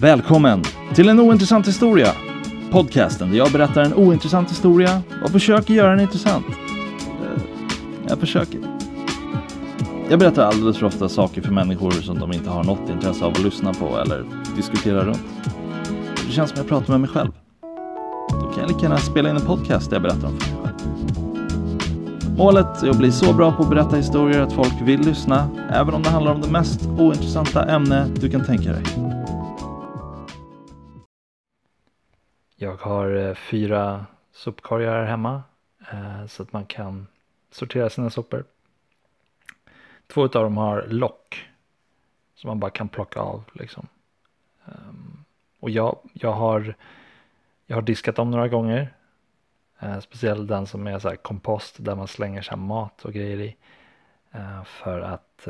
Välkommen till en ointressant historia. Podcasten där jag berättar en ointressant historia och försöker göra den intressant. Jag försöker. Jag berättar alldeles för ofta saker för människor som de inte har något intresse av att lyssna på eller diskutera runt. Det känns som jag pratar med mig själv. Då kan jag lika gärna spela in en podcast där jag berättar om för mig själv. Målet är att bli så bra på att berätta historier att folk vill lyssna, även om det handlar om det mest ointressanta ämne du kan tänka dig. Jag har eh, fyra sopkorgar här hemma eh, så att man kan sortera sina sopor. Två av dem har lock som man bara kan plocka av liksom. Ehm, och jag, jag, har, jag har diskat dem några gånger. Eh, speciellt den som är så här kompost där man slänger så här mat och grejer i. För att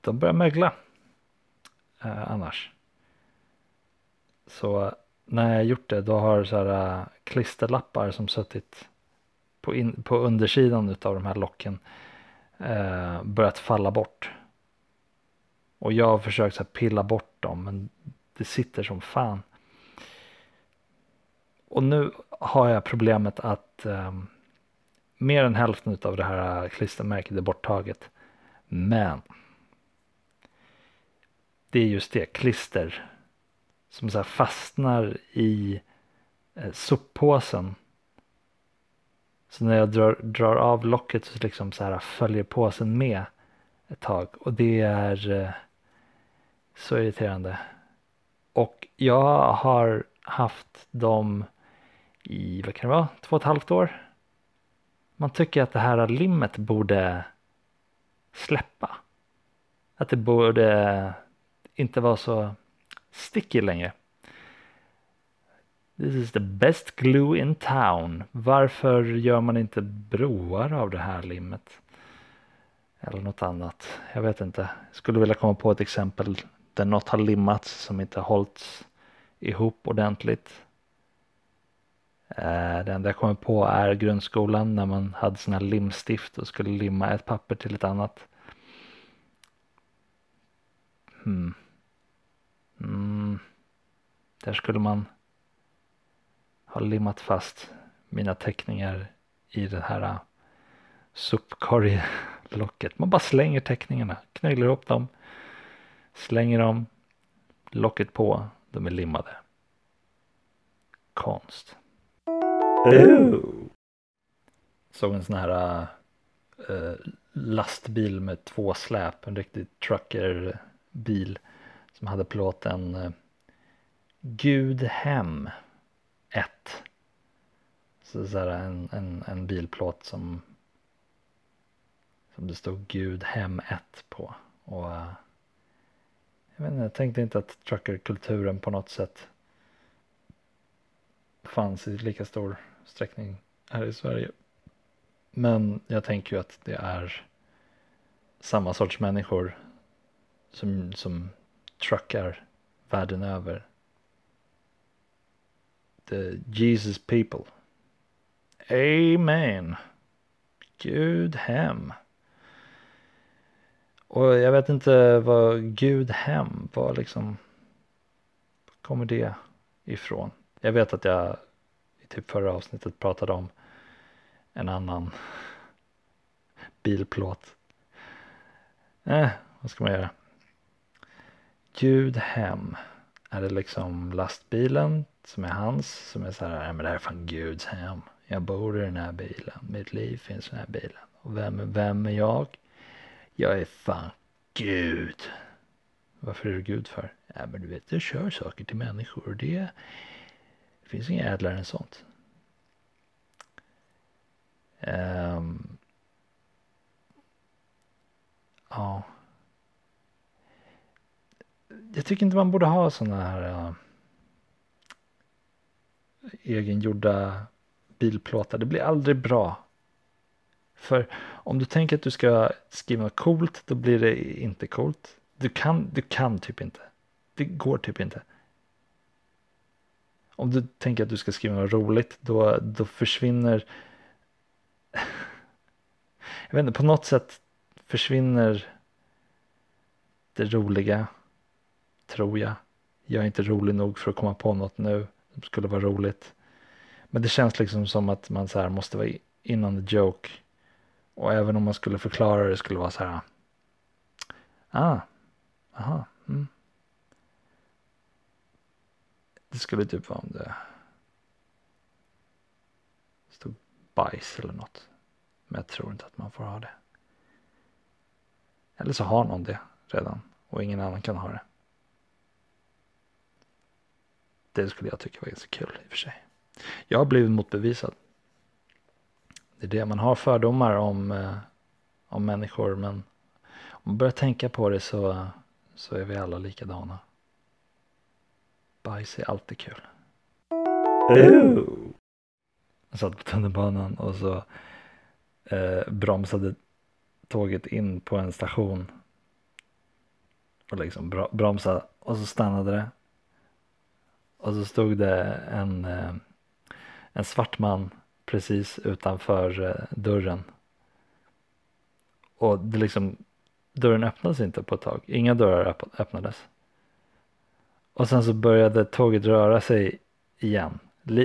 de börjar mögla annars. Så när jag gjort det då har så här äh, klisterlappar som suttit på, in, på undersidan utav de här locken eh, börjat falla bort. Och jag har försökt så här, pilla bort dem men det sitter som fan. Och nu har jag problemet att eh, mer än hälften av det här äh, klistermärket är borttaget. Men det är just det, klister som så här fastnar i eh, soppåsen. Så när jag drar, drar av locket så liksom så här följer påsen med ett tag och det är eh, så irriterande. Och jag har haft dem i, vad kan det vara, två och ett halvt år. Man tycker att det här limmet borde släppa. Att det borde inte vara så sticky längre. This is the best glue in town. Varför gör man inte broar av det här limmet? Eller något annat. Jag vet inte. Skulle vilja komma på ett exempel där något har limmats som inte hållits ihop ordentligt. Eh, det enda jag kommer på är grundskolan när man hade sådana här limstift och skulle limma ett papper till ett annat. Hmm. Mm. Där skulle man ha limmat fast mina teckningar i det här äh, sopkorglocket. Man bara slänger teckningarna, knöglar upp dem, slänger dem, locket på, de är limmade. Konst. Såg en sån här äh, lastbil med två släp, en riktig truckerbil som hade plåten eh, Gud hem 1. Så, så här en, en, en bilplåt som, som det stod Gud hem 1 på. Och eh, jag, vet inte, jag tänkte inte att truckerkulturen på något sätt fanns i lika stor sträckning här i Sverige. Men jag tänker ju att det är samma sorts människor som, som truckar världen över. The Jesus people. Amen. Gud hem. Och jag vet inte vad Gud hem var liksom. Kommer det ifrån? Jag vet att jag i typ förra avsnittet pratade om en annan bilplåt. Eh, vad ska man göra? Gud hem. Är det liksom lastbilen som är hans som är så här, ja, men det här är fan Guds hem. Jag bor i den här bilen, mitt liv finns i den här bilen. Och vem, vem är jag? Jag är fan Gud. Varför är du Gud för? Ja men du vet, jag kör saker till människor och det, det finns inget ädlare än sånt. Um, ja jag tycker inte man borde ha sådana här uh, egengjorda bilplåtar. Det blir aldrig bra. För om du tänker att du ska skriva något coolt, då blir det inte coolt. Du kan, du kan typ inte. Det går typ inte. Om du tänker att du ska skriva något roligt, då, då försvinner... Jag vet inte, på något sätt försvinner det roliga tror jag, jag är inte rolig nog för att komma på något nu som skulle vara roligt. Men det känns liksom som att man så här måste vara in on the joke. Och även om man skulle förklara det skulle vara så här. Ah, aha, mm. Det skulle typ vara om det stod bajs eller något. Men jag tror inte att man får ha det. Eller så har någon det redan och ingen annan kan ha det. Det skulle jag tycka var ganska kul i och för sig. Jag har blivit motbevisad. Det är det man har fördomar om, eh, om människor men om man börjar tänka på det så, så är vi alla likadana. Bajs är alltid kul. Jag satt på tunnelbanan och så eh, bromsade tåget in på en station. Och liksom bromsade och så stannade det. Och så stod det en, eh, en svart man precis utanför eh, dörren. Och det liksom, dörren öppnades inte på ett tag. Inga dörrar öppnades. Och sen så började tåget röra sig igen.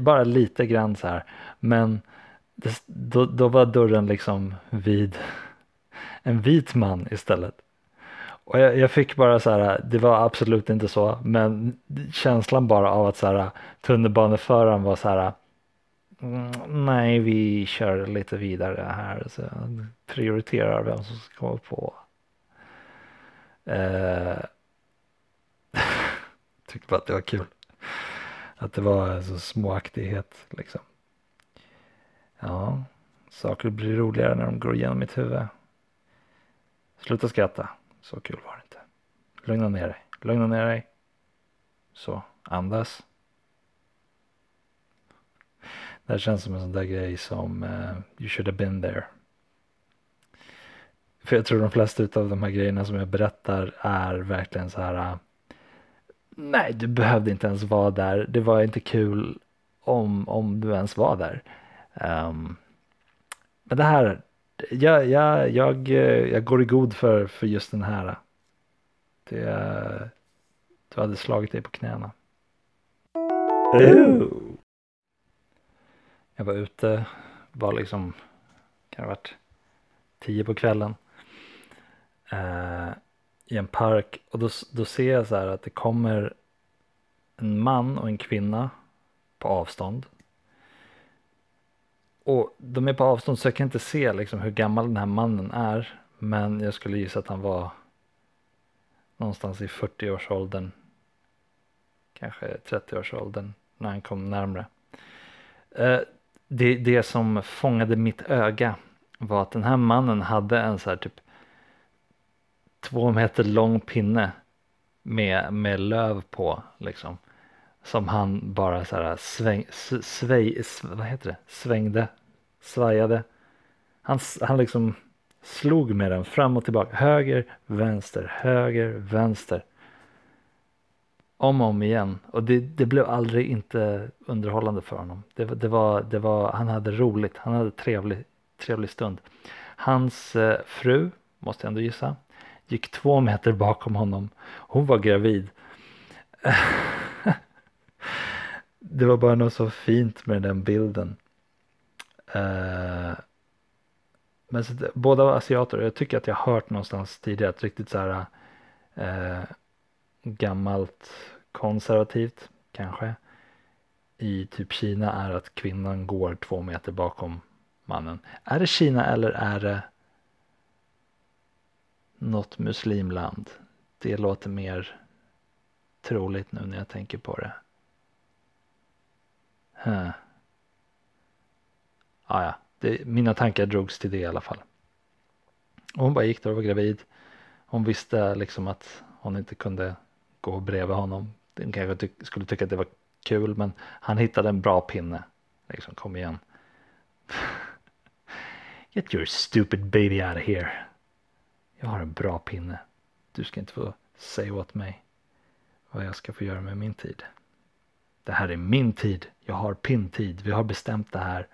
Bara lite grann så här. Men det, då, då var dörren liksom vid en vit man istället. Och jag, jag, fick bara så här, det var absolut inte så, men känslan bara av att så här, tunnelbaneföraren var så här, mm, nej vi kör lite vidare här, så prioriterar vem som ska komma på. Eh, tyckte bara att det var kul. Att det var så småaktighet liksom. Ja, saker blir roligare när de går igenom mitt huvud. Sluta skratta. Så kul var det inte. Lugna ner dig. Lugna ner dig. Så, andas. Det här känns som en sån där grej som uh, you should have been there. För jag tror de flesta av de här grejerna som jag berättar är verkligen så här. Uh, nej, du behövde inte ens vara där. Det var inte kul om, om du ens var där. Um, men det här, jag, jag, jag, jag går i god för, för just den här. Det, du hade slagit dig på knäna. Oh. Jag var ute, var liksom, kan det ha varit tio på kvällen. Uh, I en park och då, då ser jag så här att det kommer en man och en kvinna på avstånd och de är på avstånd så jag kan inte se liksom hur gammal den här mannen är. Men jag skulle gissa att han var någonstans i 40-årsåldern. Kanske 30-årsåldern när han kom närmre. Eh, det, det som fångade mitt öga var att den här mannen hade en så här typ två meter lång pinne med, med löv på liksom. Som han bara så här sväng, sväj, vad heter det? svängde svajade. Han, han liksom slog med den fram och tillbaka. Höger, vänster, höger, vänster. Om och om igen. Och det, det blev aldrig inte underhållande för honom. Det, det, var, det var, han hade roligt. Han hade trevlig, trevlig stund. Hans eh, fru, måste jag ändå gissa, gick två meter bakom honom. Hon var gravid. det var bara något så fint med den bilden. Uh, men så, båda var asiater. och Jag tycker att jag har hört någonstans tidigare att riktigt så här uh, gammalt konservativt kanske i typ Kina är att kvinnan går två meter bakom mannen. Är det Kina eller är det något muslimland? Det låter mer troligt nu när jag tänker på det. Huh ah, ja, det, mina tankar drogs till det i alla fall. Och hon bara gick där och var gravid. Hon visste liksom att hon inte kunde gå bredvid honom. Hon kanske ty skulle tycka att det var kul men han hittade en bra pinne. Liksom kom igen. Get your stupid baby out of here. Jag har en bra pinne. Du ska inte få säga åt mig vad jag ska få göra med min tid. Det här är min tid. Jag har pintid. Vi har bestämt det här.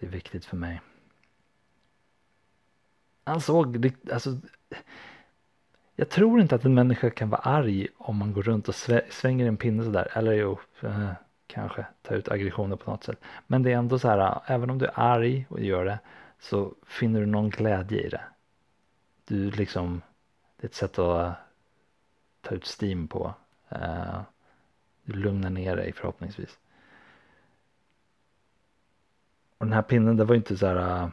Det är viktigt för mig. Han såg, alltså, Jag tror inte att en människa kan vara arg om man går runt och svänger en pinne sådär. Eller jo, eh, kanske ta ut aggressioner på något sätt. Men det är ändå så här, även om du är arg och gör det så finner du någon glädje i det. Du liksom, det är ett sätt att ta ut steam på. Eh, du lugnar ner dig förhoppningsvis. Och den här pinnen, det var ju inte så här. Äh,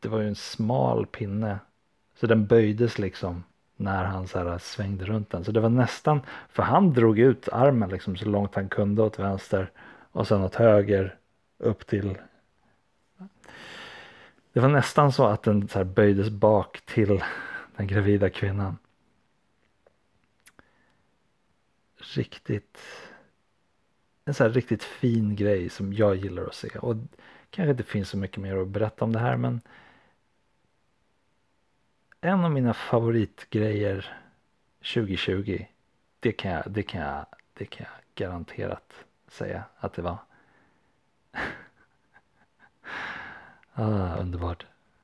det var ju en smal pinne. Så den böjdes liksom när han så här äh, svängde runt den. Så det var nästan, för han drog ut armen liksom så långt han kunde åt vänster och sen åt höger upp till. Det var nästan så att den så här böjdes bak till den gravida kvinnan. Riktigt, en så här riktigt fin grej som jag gillar att se. Och kanske inte finns så mycket mer att berätta om det här men en av mina favoritgrejer 2020 det kan jag, det kan jag, det kan jag garanterat säga att det var. ah, underbart.